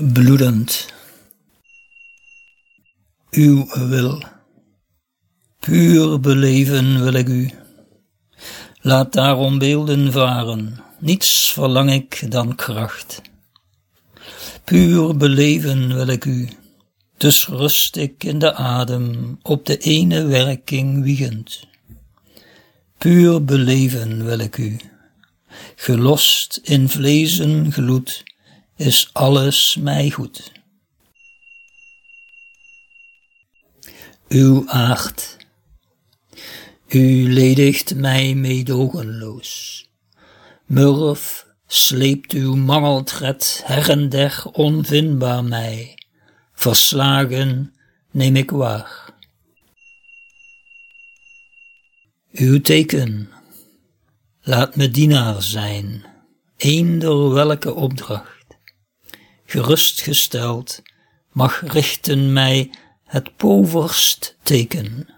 bloedend. Uw wil, puur beleven wil ik u. Laat daarom beelden varen, niets verlang ik dan kracht. Puur beleven wil ik u, dus rust ik in de adem, op de ene werking wiegend. Puur beleven wil ik u, gelost in vlezen gloed, is alles mij goed. Uw aard, u ledigt mij meedogenloos. Murf sleept uw mangeltred her en der onvindbaar mij. Verslagen neem ik waar. Uw teken, laat me dienaar zijn, eender welke opdracht gerustgesteld, mag richten mij het poverst teken.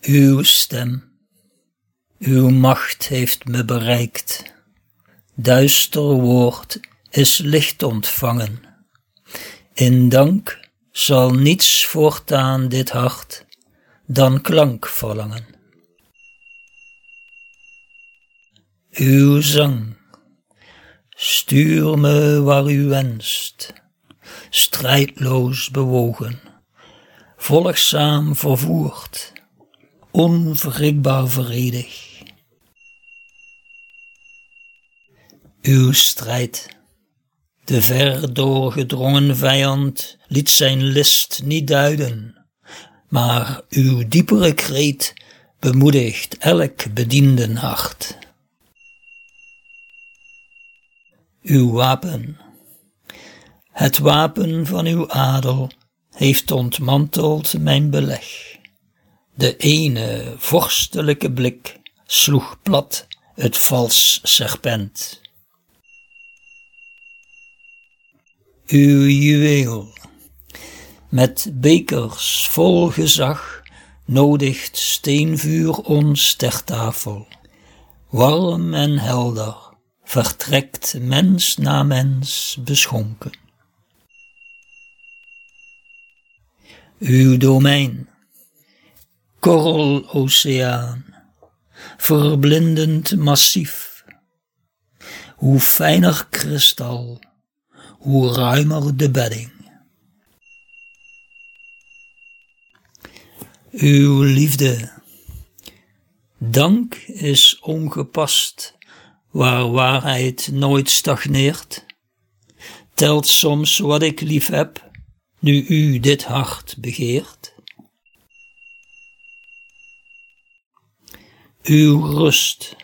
Uw stem, uw macht heeft me bereikt, duister woord is licht ontvangen. In dank zal niets voortaan dit hart dan klank verlangen. Uw zang Stuur me waar u wenst, strijdloos bewogen, volgzaam vervoerd, onverrikbaar vredig. Uw strijd, de ver doorgedrongen vijand, liet zijn list niet duiden, maar uw diepere kreet bemoedigt elk bedienden hart uw wapen. Het wapen van uw adel heeft ontmanteld mijn beleg. De ene vorstelijke blik sloeg plat het vals serpent. Uw juweel, met bekers vol gezag, nodigt steenvuur ons ter tafel, warm en helder, vertrekt mens na mens beschonken. Uw domein, korreloceaan, verblindend massief, hoe fijner kristal, hoe ruimer de bedding. Uw liefde, dank is ongepast waar waarheid nooit stagneert, telt soms wat ik lief heb, nu u dit hart begeert. Uw rust,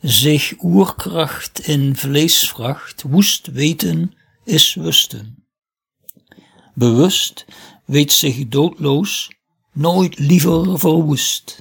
zich oerkracht in vleesvracht, woest weten is wusten. Bewust weet zich doodloos, nooit liever verwoest.